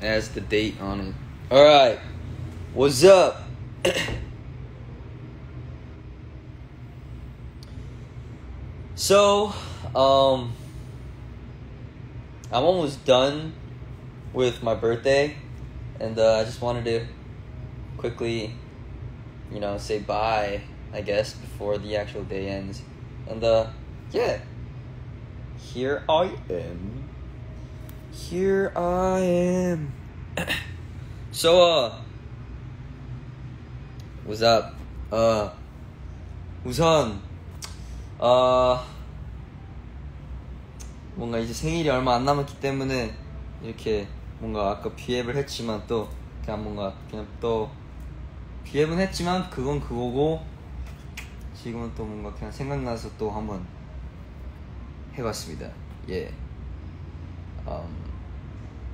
as the date on it. All right, what's up? so, um, I'm almost done with my birthday, and uh, I just wanted to quickly, you know, say bye. I guess before the actual day ends, and uh, yeah, here I am. Here I am. so uh what's up? 어 우선 어 뭔가 이제 생일이 얼마 안 남았기 때문에 이렇게 뭔가 아까 비앱을 했지만 또 그냥 뭔가 그냥 또 비앱은 했지만 그건 그거고 지금은 또 뭔가 그냥 생각나서 또 한번 해봤습니다. 예.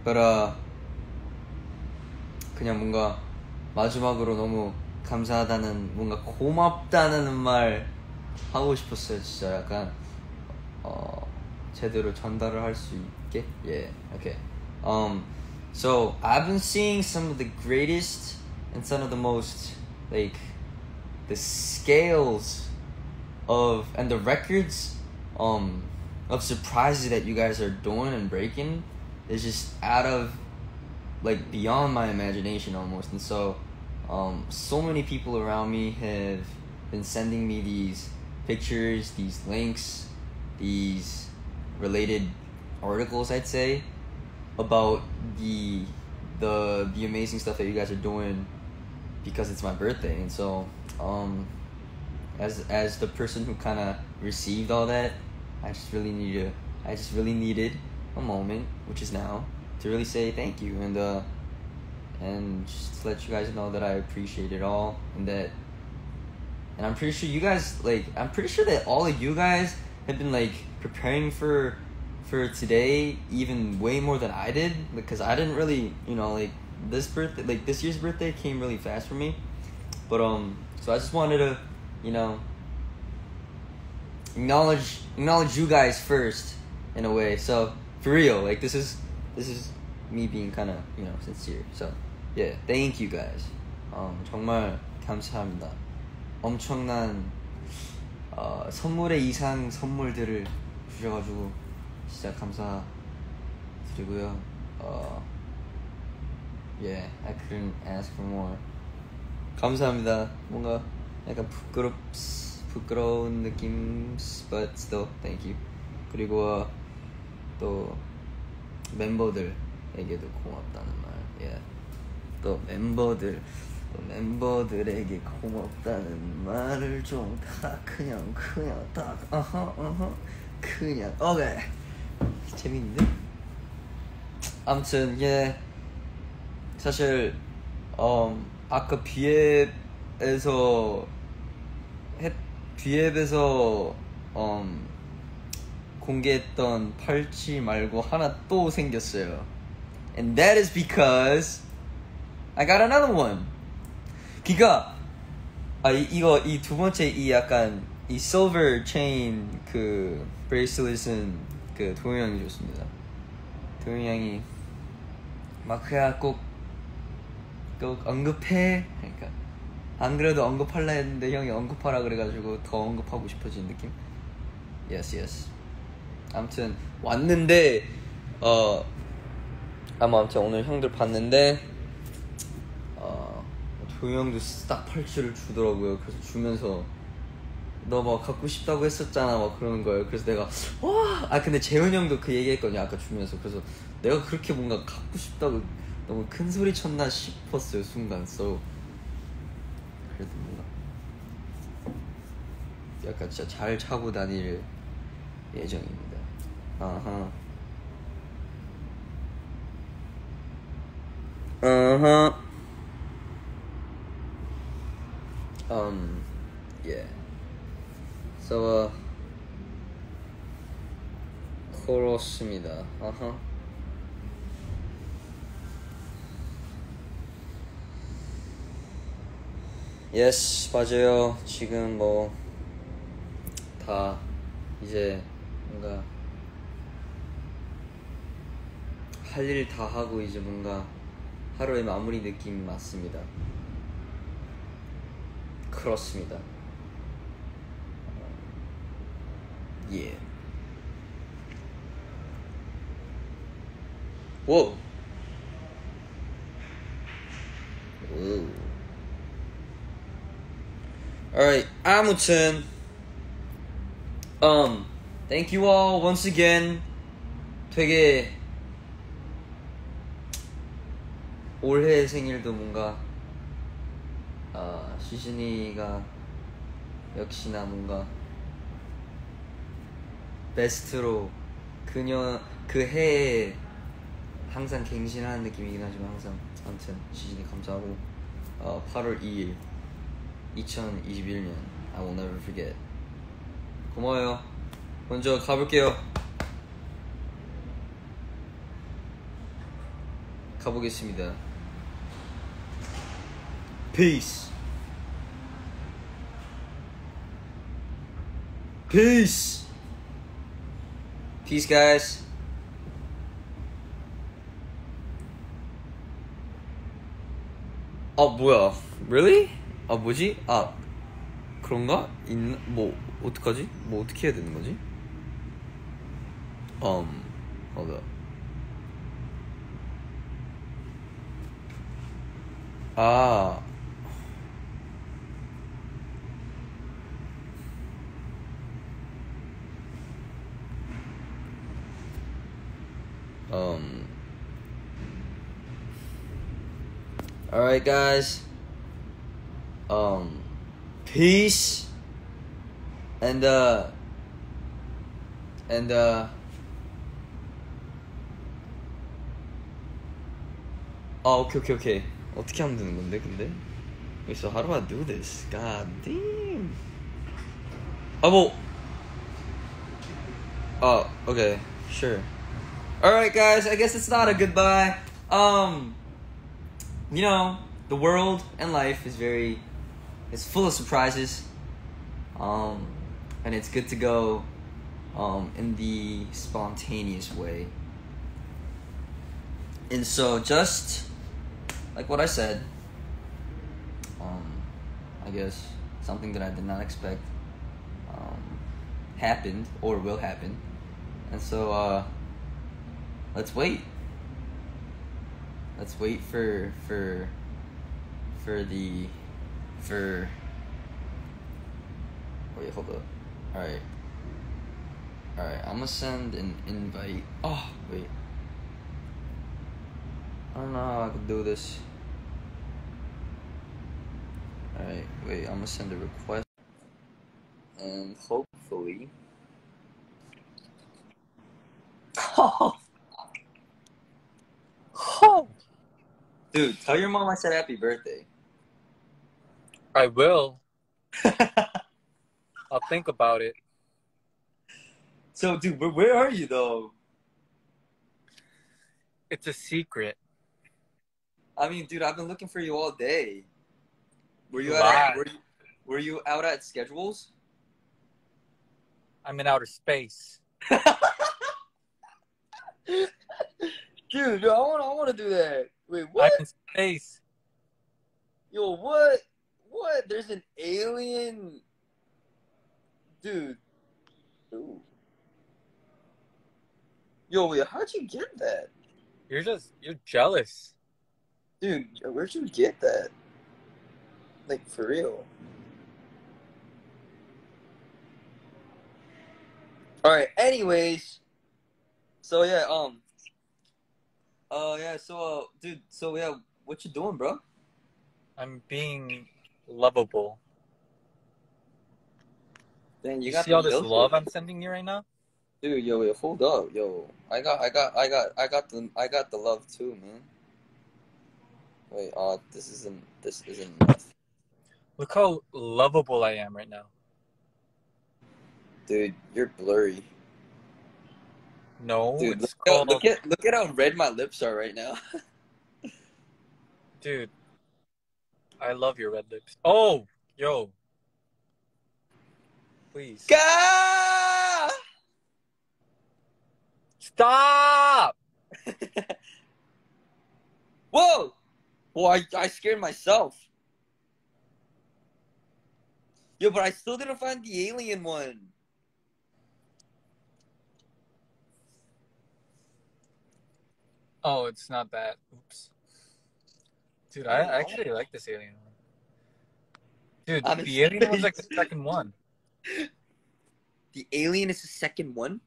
Um, uh, 그냥 뭔가 마지막으로 너무 감사하다는 뭔가 고맙다는 말 하고 싶었어요. 진짜 약간 어, 제대로 전달을 할 수 있게. Yeah. Okay. Um. So I've been seeing some of the greatest and some of the most like the scales of and the records um of surprises that you guys are doing and breaking is just out of like beyond my imagination almost. And so um, so many people around me have been sending me these pictures these links these related articles i'd say about the the the amazing stuff that you guys are doing because it's my birthday. And so um as as the person who kind of received all that i just really needed i just really needed a moment which is now to really say thank you and uh and just let you guys know that i appreciate it all and that and i'm pretty sure you guys like i'm pretty sure that all of you guys have been like preparing for for today even way more than i did because i didn't really you know like this birthday like this year's birthday came really fast for me. But um so i just wanted to you know acknowledge acknowledge you guys first in a way. So for real like this is this is me being kind of you know sincere so yeah thank you guys um 정말 감사합니다 엄청난 어, 선물의 이상 선물들을 주셔가지고 진짜 감사드리고요 어, yeah I couldn't ask for more 감사합니다 뭔가 약간 부끄럽 부끄러운 느낌 but still thank you 그리고 어, 또 멤버들에게도 고맙다는 말. yeah. 또 멤버들 또 멤버들에게 고맙다는 말을 좀 다 그냥 그냥 딱 어허 어허 그냥. 오케이. 재밌는데? 아무튼 예. 사실 어 아까 비앱에서 했 비앱에서 음 공개했던 팔찌 말고 하나 또 생겼어요. And that is because I got another one. 그니까 아 이, 이거 이 두 번째 이 약간 이 silver chain 그 bracelet은 그 도영 형이 줬습니다. 도영 형이 마크야 꼭, 꼭 언급해. 그러니까 안 그래도 언급할라 했는데 형이 언급하라 그래가지고 더 언급하고 싶어진 느낌. Yes, yes. 아무튼 왔는데 어 아마 아무튼 오늘 형들 봤는데 어 도영도 딱 팔찌를 주더라고요. 그래서 주면서 너 막 갖고 싶다고 했었잖아 막 그러는 거예요. 그래서 내가 와아 근데 재훈 형도 그 얘기했거든요. 아까 주면서 그래서 내가 그렇게 뭔가 갖고 싶다고 너무 큰 소리 쳤나 싶었어요 순간. So 그래도 뭔가 약간 진짜 잘 차고 다닐 예정입니다. 아하. 아하. Um, yeah. So, uh, 그렇습니다. 아하. Yes, 맞아요. 지금 뭐, 다, 이제, 뭔가, 할 일 다 하고 이제 뭔가 하루의 마무리 느낌이 맞습니다. 그렇습니다. 예. 오. 오. Alright, 아무튼 um thank you all once again. 되게 올해 생일도 뭔가 아 시즌이가 역시나 뭔가 베스트로 그녀 그 해에 항상 갱신하는 느낌이긴 하지만 항상 아무튼 시즌이 감사하고 어, 8월 2일 2021년 I will never forget. 고마워요. 먼저 가볼게요. 가보겠습니다 Peace Peace Peace guys 아 뭐야 really? 아 뭐지? 아 그런가? 있나? 뭐 어떡하지? 뭐 어떻게 해야 되는 거지? um hold up 아 um all right guys um peace and uh and uh 아 오케이 오케이 오케이 어떻게 하면 되는 건데 근데 Wait, so how do I do this? God damn 아뭐 Oh, okay, sure. Alright, guys, I guess it's not a goodbye. Um, you know, the world and life is very, it's full of surprises. Um, and it's good to go, um, in the spontaneous way. And so, just like what I said, um, I guess something that I did not expect, um, happened or will happen. And so, uh, let's wait. Let's wait for for for the for wait hold up. Alright. Alright, I'm gonna send an invite. Oh wait. I don't know how I could do this. Alright, wait, I'm gonna send a request. And hopefully. Oh. Dude, tell your mom I said happy birthday. I will. I'll think about it. So, dude, where, where are you though? It's a secret. I mean, dude, I've been looking for you all day. Were you at were you, were you out at schedules? I'm in outer space. Dude, yo, I want I want to do that. Wait, I'm what? in space. Yo, what? What? There's an alien. Dude. Ooh. Yo, wait, how'd you get that? You're just you're jealous. Dude, where'd you get that? Like, for real. Alright, anyways. So, yeah, um. Uh, yeah, so, uh, dude, so, yeah, what you doing, bro? I'm being lovable. Then you You, got see all this love I'm sending you right now? Dude, yo, yo, hold up, yo. I got, I got, I got, I got the, I got the love too, man. Wait, uh, this isn't, this isn't enough, Look how lovable I am right now. dude. You're blurry, No, dude. Look, called look at, look at how red my lips are right now. dude. I love your red lips. Oh, yo. Please. Gah! Stop! Whoa! Well, I, I scared myself. Yo, but I still didn't find the alien one. Oh, it's not that. Oops. Dude, I I actually like this alien one. Dude, I'm the alien was like the second one. The alien is the second one?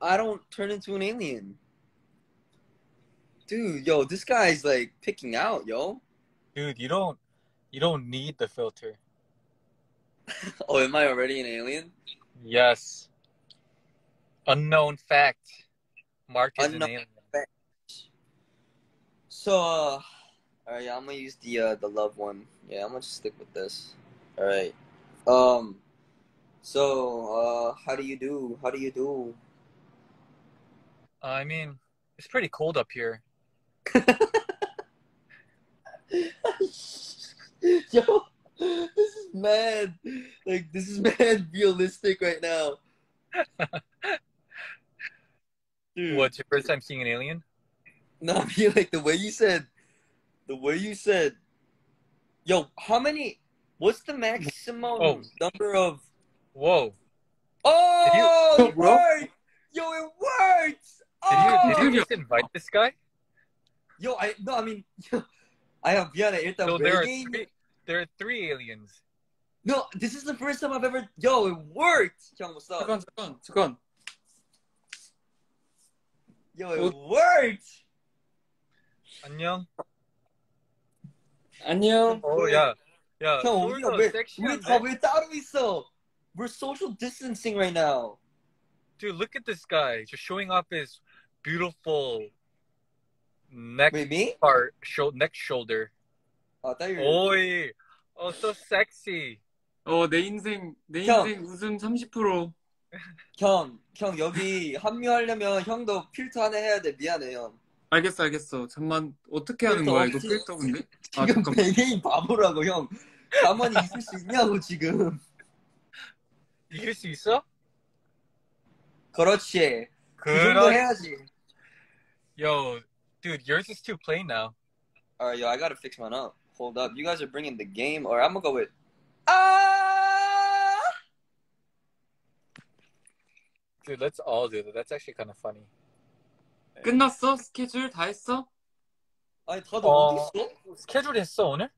I don't turn into an alien. Dude, yo, this guy's like picking out, yo. Dude, you don't you don't need the filter. Oh, am I already an alien? Yes. Unknown fact. Mark is Unknown an alien. So, uh, alright, yeah, I'm gonna use the uh, the love one. Yeah, I'm gonna just stick with this. Alright. Um, so, uh, how do you do? How do you do? I mean, it's pretty cold up here. Yo, this is mad. Like, this is mad realistic right now. Dude. What's your first time seeing an alien? No, I mean, like the way you said, the way you said, yo, how many? What's the maximum Oh. number of? Whoa. Oh, Did you- it worked! Yo, it worked! Did you Oh! did you just invite this guy? Yo, I no, I mean, I have 미안해. 일단 So there are 외계인. three there are three aliens. No, this is the first time I've ever. Yo, it worked. 형, what's up? 잠깐 잠깐 잠깐 Yo, it worked. 안녕. 안녕 어, 야. 야, 형, 우리가 솔더 왜 우리 섹시한데? 다왜 따로 있어? We're social distancing right now. Dude, look at this guy. Just showing off his beautiful neck Wait, me? part, sho- neck shoulder. Oh, I thought you were. Oi. Oh, so sexy. 어 내 인생 내 형. 인생 웃음 30% 형, 형 여기 합류하려면 형도 필터 하나 해야 돼. 미안해 형. 알겠어 알겠어 잠만 어떻게 하는 거야 이거 없지? 필터 근데 아 지금 잠깐 외계인 바보라고 형. 가만히 있을 수 있냐고 지금. 이길 수 있어? 그렇지. 그 정도 그럼. 해야지. Yo, dude, yours is too plain now. Alright, yo, I gotta fix mine up. Hold up. You guys are bringing the game, or I'm gonna go with. Ah! Dude, let's all do that. That's actually kind of funny. 끝났어 스케줄 다 했어 아니 다들 어. 어 디 있어? 스케줄 했어, 오늘?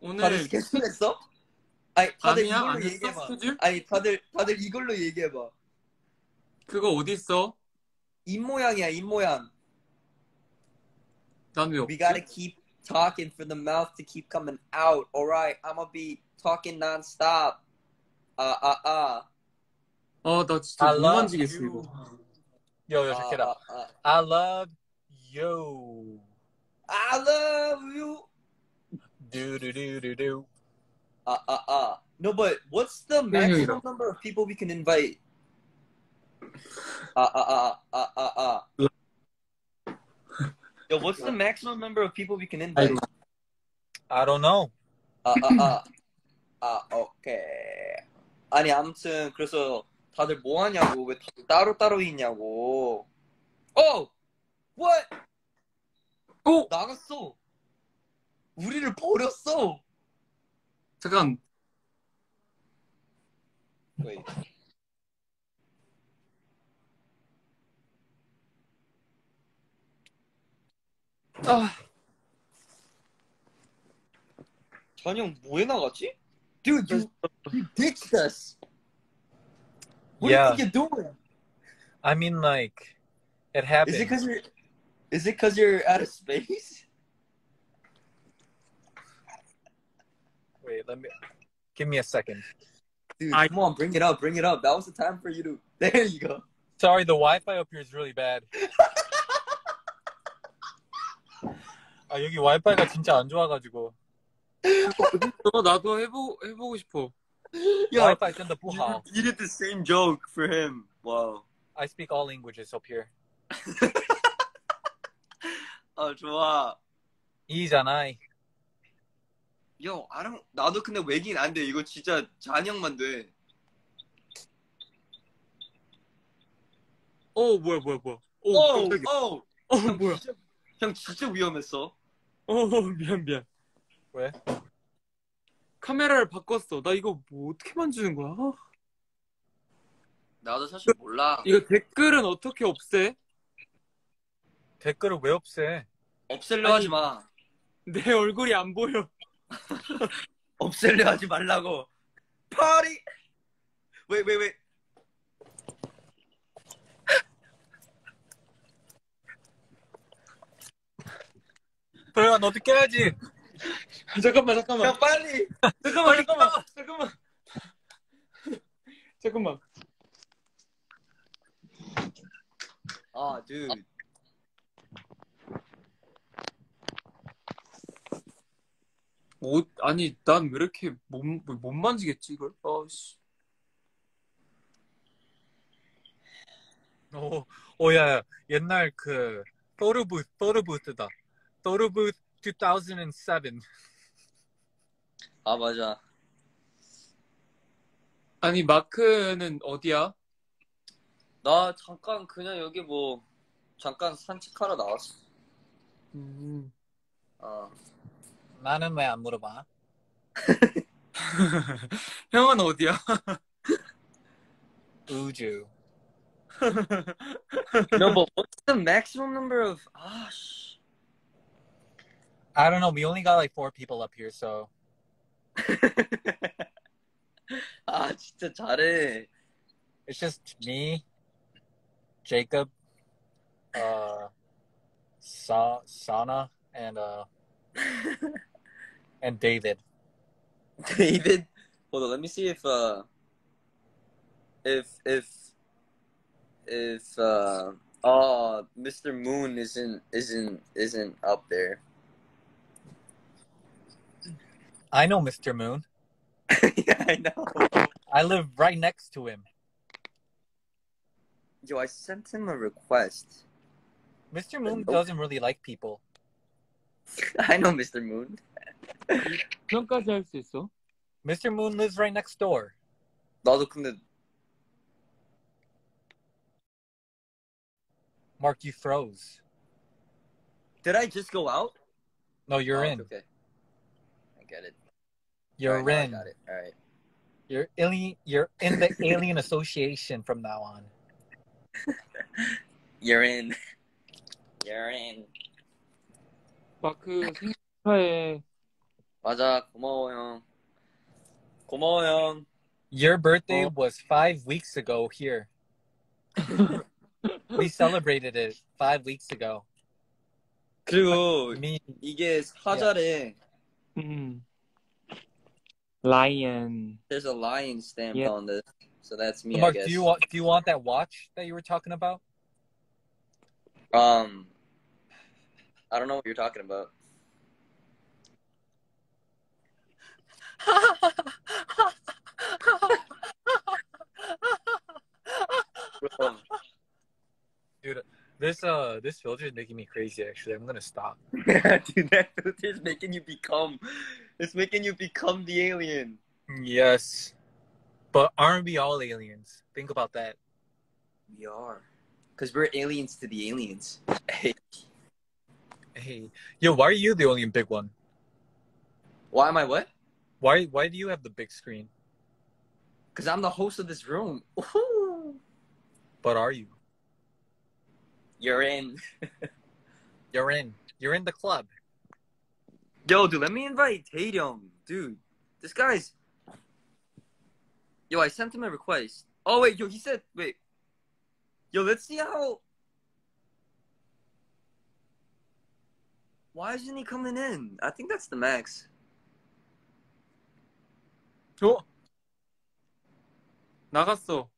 오늘 다들 스케줄 했어? 아니 다들 안 이걸로 했어 얘기해봐. 스케줄 아니 다들 다들 이걸로 얘기해봐. 그거 어디 있어 입 모양이야 입 모양. 난 왜 We 없지 gotta keep talking for the mouth to keep coming out. Alright, I'm gonna be talking non-stop. Uh, uh, uh. 어나 진짜 I 못 love 만지겠어 you. 이거 Yo, yo, Uh, check it out. uh, uh. I love you. I love you. Do do do do do. Uh, uh, uh. No, but what's the Yeah, yeah, maximum yeah. number of people we can invite? Uh, uh, uh, uh, uh, uh. Yo, what's the maximum number of people we can invite? I don't know. 아, 아, 아. 아, 오케이. 아니, 아무튼, 그래서 다들 뭐 하냐고, 왜 다들 따로따로 있냐고. 어! What? 오 나갔어. 우리를 버렸어. 잠깐 Wait. 아 전형 뭐에 나갔지? Dude, you, you ditched us. What Yeah. do you think you're doing? I mean, like, it Is happened. it because you're, is it because you're out of space? Wait, let me. Give me a second. Dude, I- come on, bring it up, bring it up. That was the time for you to. There you go. Sorry, the Wi-Fi up here is really bad. 아 여기 와이파이가 진짜 안 좋아가지고 너 나도 해보 해보고 싶어. Yeah, 와이파이 진짜 부하. You did the same joke for him. Wow. I speak all languages up here. 아 좋아. 이잖아. Yo, I don't. 나도 근데 외긴 안 돼. 이거 진짜 잔영만 돼. 어 뭐야 뭐야 뭐야. 오, 오, 오, 오, 오 뭐야. 형 진짜 위험했어. 어 미안 미안. 왜? 카메라를 바꿨어. 나 이거 뭐 어떻게 만지는 거야? 아, 나도 사실 몰라. 이거 댓글은 어떻게 없애? 댓글을 왜 없애? 없앨려 하지 마. 내 얼굴이 안 보여. 없앨려 하지 말라고. 파리. 왜, 왜, 왜? 도영아 너도 껴야지. 잠깐만 잠깐만. 형 빨리. 잠깐만 잠깐만 잠깐만. 잠깐만. 아, dude. 뭐 아니 난 왜 이렇게 못, 못 만지겠지 이걸? 아씨. 오, 오야 옛날 그 토르부스 토르부스다. 토르부스 2007. 아, 맞아. 아니 마크는 어디야? 나 잠깐 그냥 여기 뭐 잠깐 산책하러 나왔어. 음. 어. 나는 왜 안 물어봐? 형은 어디야? 우주. No, but what's the maximum number of? Ah, sh. I don't know. We only got like four people up here, so 아, 진짜 잘해. it's just me, Jacob, uh, Sa Sana, and uh, and David. David, hold on. Let me see if uh, if if if uh, oh, Mr. Moon isn't isn't isn't up there. I know Mr. Moon. yeah, I know. I live right next to him. Yo, I sent him a request. Mr. Moon Nope. doesn't really like people. I know Mr. Moon. 형까지 할 수 있어? Mr. Moon lives right next door. 나도 근데 Mark, you froze. did I just go out? No, you're Oh, in. Okay. I get it. You're Alright, now I in. got it. All right. You're alien. You're in the Alien Association from now on. You're in. You're in. 마크 생일 축하해. 맞아. 고마워 형. 고마워 형. Your birthday Oh. was five weeks ago here. we celebrated it five weeks ago. 그리고 Me, 이게 사자래. 음. Lion. There's a lion stamp yeah. on this, so that's me. So Mark, do you want do you want that watch that you were talking about? Um, I don't know what you're talking about. Dude, this uh, this filter is making me crazy. Actually, I'm gonna stop. Dude, that filter is making you become it's making you become the alien. Yes, but aren't we all aliens? Think about that. We are, because we're aliens to the aliens. Hey, Hey, yo, why are you the only big one? why am I what? Why why do you have the big screen? Because I'm the host of this room. Ooh. But are you? You're in. You're in. You're in the club. Yo, dude, let me invite Tatum. Dude, this guy's. Yo, I sent him a request. Oh, wait, yo, he said, wait. Yo, let's see how. Why isn't he coming in? I think that's the max. 어? 나갔어.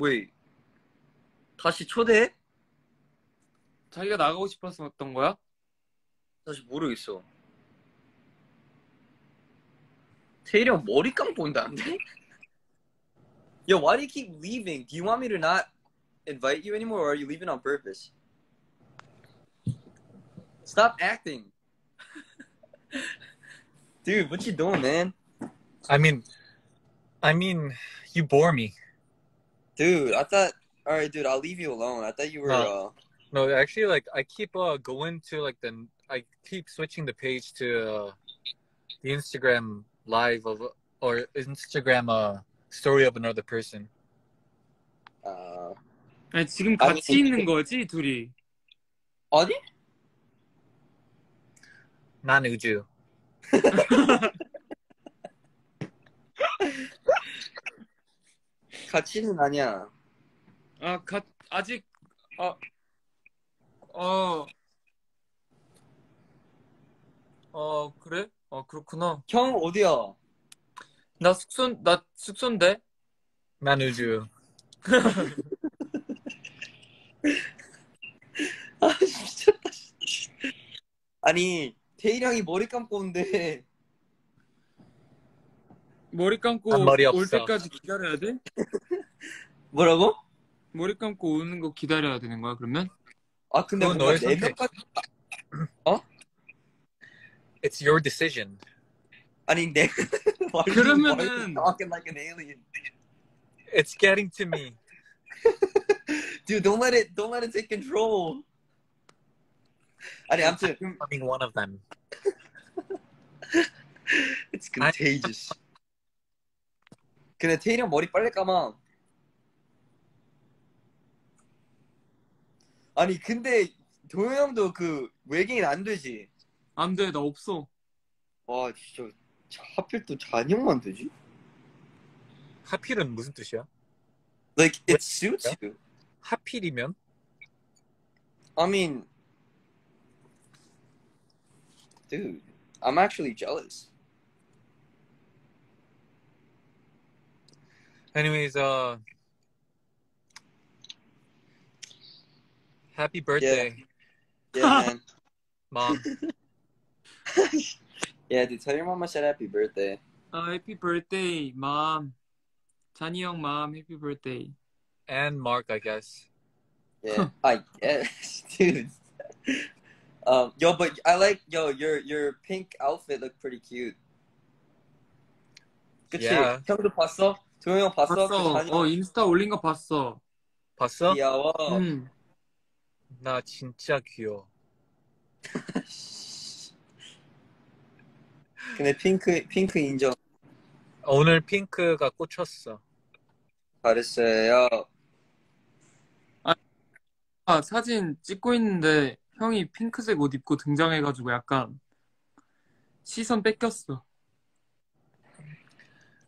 Wait. 다시 초대해? 자기가 나가고 싶었었던 거야? 다시 모르겠어. 테일이 형 머리 감고 온다는데? Yo, why do you keep leaving? Do you want me to not invite you anymore, or are you leaving on purpose? Stop acting, dude. What you doing, man? I mean, I mean, you bore me. Dude, I thought. All right, dude. I'll leave you alone. I thought you were. No. Uh, No, actually, like I keep uh going to like the I keep switching the page to uh, the Instagram live of or Instagram uh story of another person. uh, 아니 지금 아니, 같이 있는 거지 둘이. 어디? 난 우주. 같이는 아니야. 아, 가, 아직 아, 어, 어 그래? 어 그렇구나. 형 어디야? 나 숙소 나 숙소인데. 난 우주. 아 미쳤다. 아니 태일 형이 머리 감고 온대. 머리 감고 난 머리 올 없어. 때까지 기다려야 돼? 뭐라고? 머리 감고 오는 거 기다려야 되는 거야 그러면? 아 근데 그건 뭔가 너의 네 선택. 명까지 It's your decision. 아니 내 Why are you- 그러면은- why are you talking like an alien. It's getting to me. Dude, don't let it don't let it take control. 아니 아무튼 Becoming one of them. it's contagious. 근데 태일 형 머리 빨리 감아. 아니 근데 도영 형도 그 외계인 안 되지. 안 돼, 나 없어. 와 진짜 자- 하필 또 잔형만 되지? 하필은 무슨 뜻이야? Like it suits you. 하필이면? I mean, dude, I'm actually jealous. Anyways, uh, happy birthday, Yeah, man. mom. yeah, dude, tell your mom I said happy birthday. 아, 해피 birthday, 맘. 잔이 형 맘, 해피 birthday. and Mark, I guess. Yeah, I guess, dude. Um, yo, but I like yo your your pink outfit looked pretty cute. 그치? Yeah. 형도 봤어? 도영 형 봤어? 그 봤어. 잔이 어, 인스타 올린 거 봤어. 봤어? 귀여워. 응. 나 진짜 귀여워. 근데 핑크 핑크 인정. 오늘 핑크가 꽂혔어. 잘했어요. 아, 사진 찍고 있는데 형이 핑크색 옷 입고 등장해가지고 약간 시선 뺏겼어.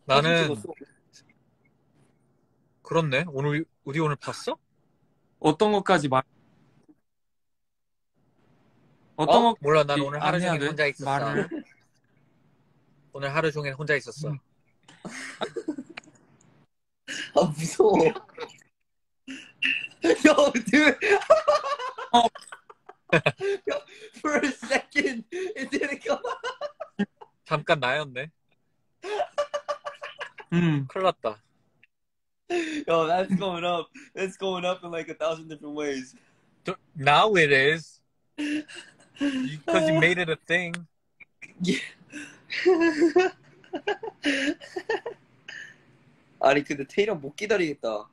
나는. 그렇네. 오늘 우리 오늘 봤어? 어떤 것까지 말, 어떤 어? 것 몰라. 난 오늘 안 하루 종일 돼? 혼자 있었어. 말을. 오늘 하루 종일 혼자 있었어. 음. 아 무서워. Yo, dude. 어. Yo, for a second, it didn't come. 잠깐 나였네. 음. 큰일 났다. Yo, that's going up. That's going up in like a thousand different ways. Now it is. Because you made it a thing. 아니 근데 테이랑 못 기다리겠다.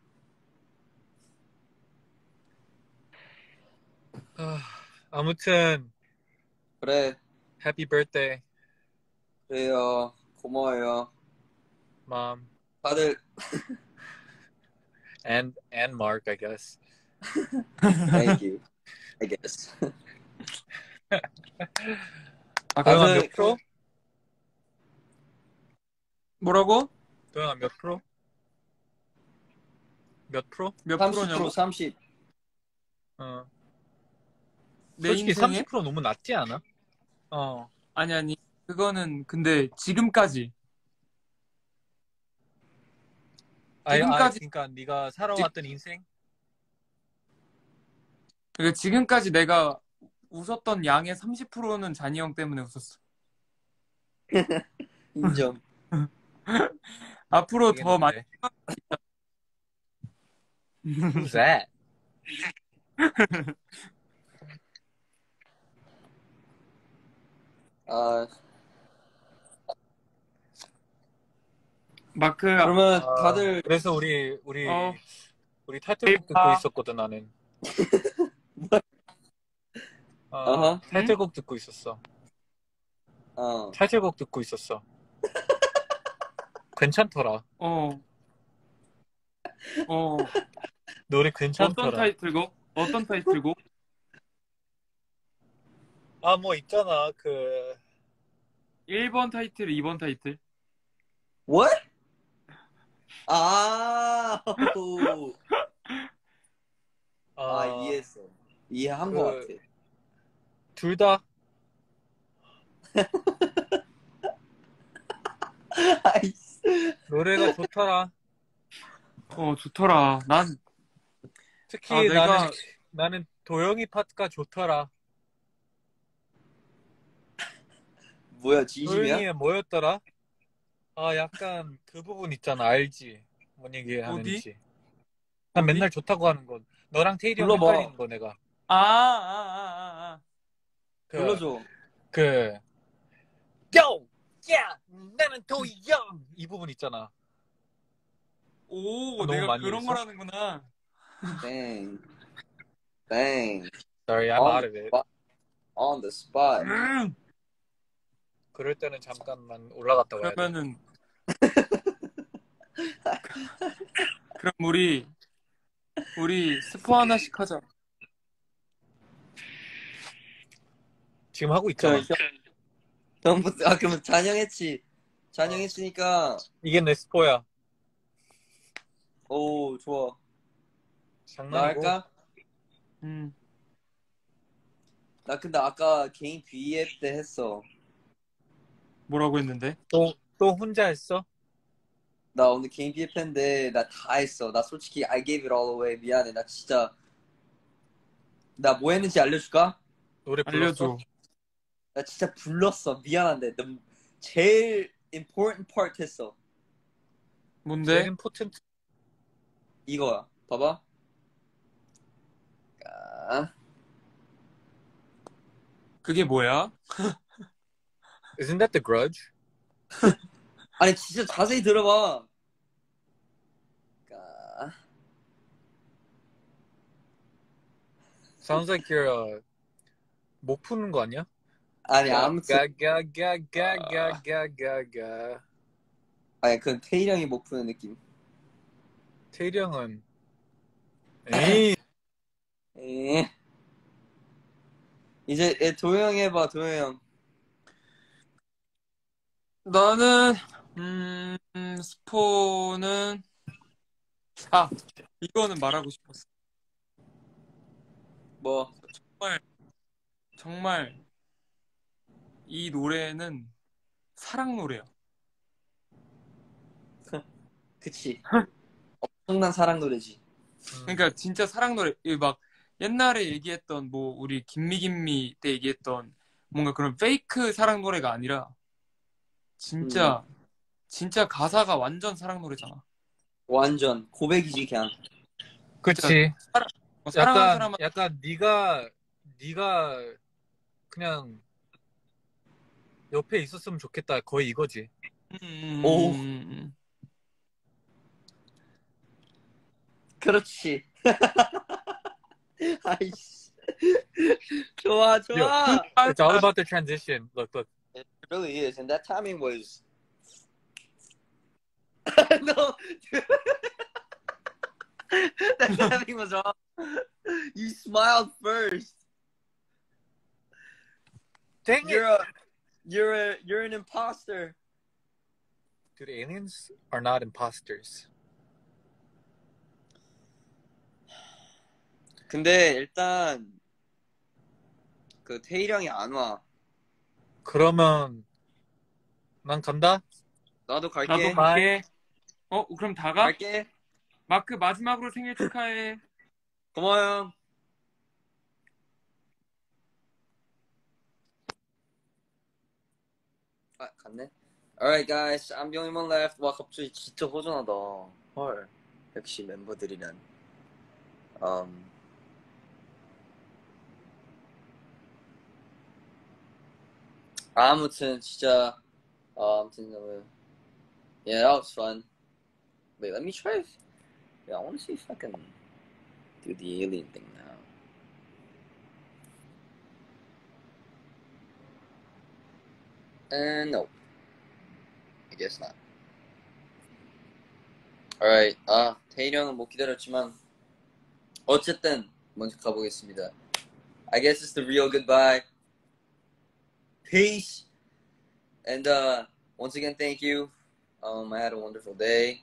아, 아무튼 그래, happy birthday, 그래요. 고마워요. mom 다들 and and Mark, I guess. thank you. I guess. 아까 도영아 그- 몇 프로? 뭐라고? 도영아 몇 프로? 몇 프로? 몇 30% 프로냐고? 30. 어. 내 솔직히 인생에? 30% 너무 낮지 않아? 어. 아니 아니 그거는 근데 지금까지 아니, 아니, 지금까지- 그러니까 네가 살아왔던 인생? 그러니까 지금까지 내가 웃었던 양의 30%는 잔이 형 때문에 웃었어. 인정. 앞으로 더 많이 Who's that? 아 마크 그러면 아, 다들 그래서 우리 우리 어. 우리 타이틀곡 듣고 아. 있었거든 나는. 어, 어허. 타이틀곡 듣고 있었어. 어 타이틀곡 듣고 있었어. 괜찮더라. 어. 어. 노래 어떤 괜찮더라. 타이틀곡? 어떤 타이틀곡? 아 뭐 있잖아 그 1번 타이틀, 2번 타이틀. What? 아, 오. 어, 아 이해했어. 이해한 그- 것 같아. 둘 다. 아이씨. 노래가 좋더라. 어, 좋더라. 난, 특히 아, 내가- 나는 나는 도영이 파트가 좋더라. 뭐야 진심이야? 도영이 뭐였더라? 아 약간 그 부분 있잖아 알지? 뭔 얘기 하는지. 난? 맨날 좋다고 하는 건 너랑 테일이 형 불러봐. 헷갈리는 거 내가. 아, 아, 아, 아, 그, 불러줘. 그 Yo! 야! 나는 도영! 이 부분 있잖아. 오, 너무 내가 많이 그런 했어? 거라는구나. 땡. 땡. Sorry, I'm On out the of it. spot. On the spot. 음, 그럴 때는 잠깐만 올라갔다 와야 돼. 그러면은, 그럼 우리, 우리 스포 하나씩 하자. 지금 하고 있잖아. 저 형부터 아 그러면 잔영했지. 잔영했으니까 이게 내 스포야. 오 좋아. 나 장난이고. 할까? 음, 나 근데 아까 개인 B앱 때 했어. 뭐라고 했는데? 또, 또 혼자 했어? 나 오늘 개인 B앱 했는데 나 다 했어. 나 솔직히 I gave it all away. 미안해. 나 진짜 나 뭐 했는지 알려줄까? 노래 불렀어? 알려줘. 나 진짜 불렀어. 미안한데 너 제일 important part 했어. 뭔데? 제일 임포텐트 이거야. 봐봐. 아, 그게 뭐야? Isn't that the grudge? 아니 진짜 자세히 들어봐. 아, Sounds like you're uh, 목 푸는 거 아니야? 아니 아무튼 가가가가가가가가 아니 그건 태일 형이 못 푸는 느낌. 테일이 형은 에이 에. 이제 얘 도영 해봐 도영 형. 나는 음 스포는 아 이거는 말하고 싶었어. 뭐 정말 이 노래는 사랑 노래야. 그치. 엄청난 사랑 노래지. 그러니까 진짜 사랑 노래. 이막 옛날에 얘기했던 뭐 우리 김미 김미 때 얘기했던 뭔가 그런 페이크 사랑 노래가 아니라 진짜 진짜 가사가 완전 사랑 노래잖아. 완전 고백이지 그냥. 그치 어, 사랑하는 약간 사람 약간 네가 네가 그냥 옆에 있었으면 좋겠다 거의 이거지 음, 오. 음, 음. 그렇지. 아이씨. 좋아 좋아. It's all about the transition look look really is, and that timing was. no. that timing was off. You smiled first. Dang You're a, you're a, you're an imposter. Dude aliens are not imposters 근데 일단 그 태일 형이 안 와. 그러면 난 간다 나도 갈게. 나도 갈게. 어 그럼 다 가? 갈게. 마크 마지막으로 생일 축하해. 고마워 형. 아 갔네. Alright guys, I'm the only one left. 와 갑자기 진짜 허전하다. 헐. 역시 멤버들이란. Um, 아무튼 진짜 어, 아무튼 너무 yeah that was fun. Wait, let me try. If, yeah, I want to see if I can do the alien thing now. And no, I guess not. Alright, 아 태일이 형은 못 기다렸지만 어쨌든 먼저 가보겠습니다. I guess it's the real goodbye. Peace. And uh, once again, thank you. Um, I had a wonderful day.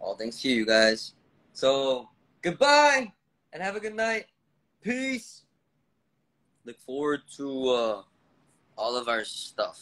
All thanks to you guys. So goodbye and have a good night. Peace. Look forward to uh, all of our stuff.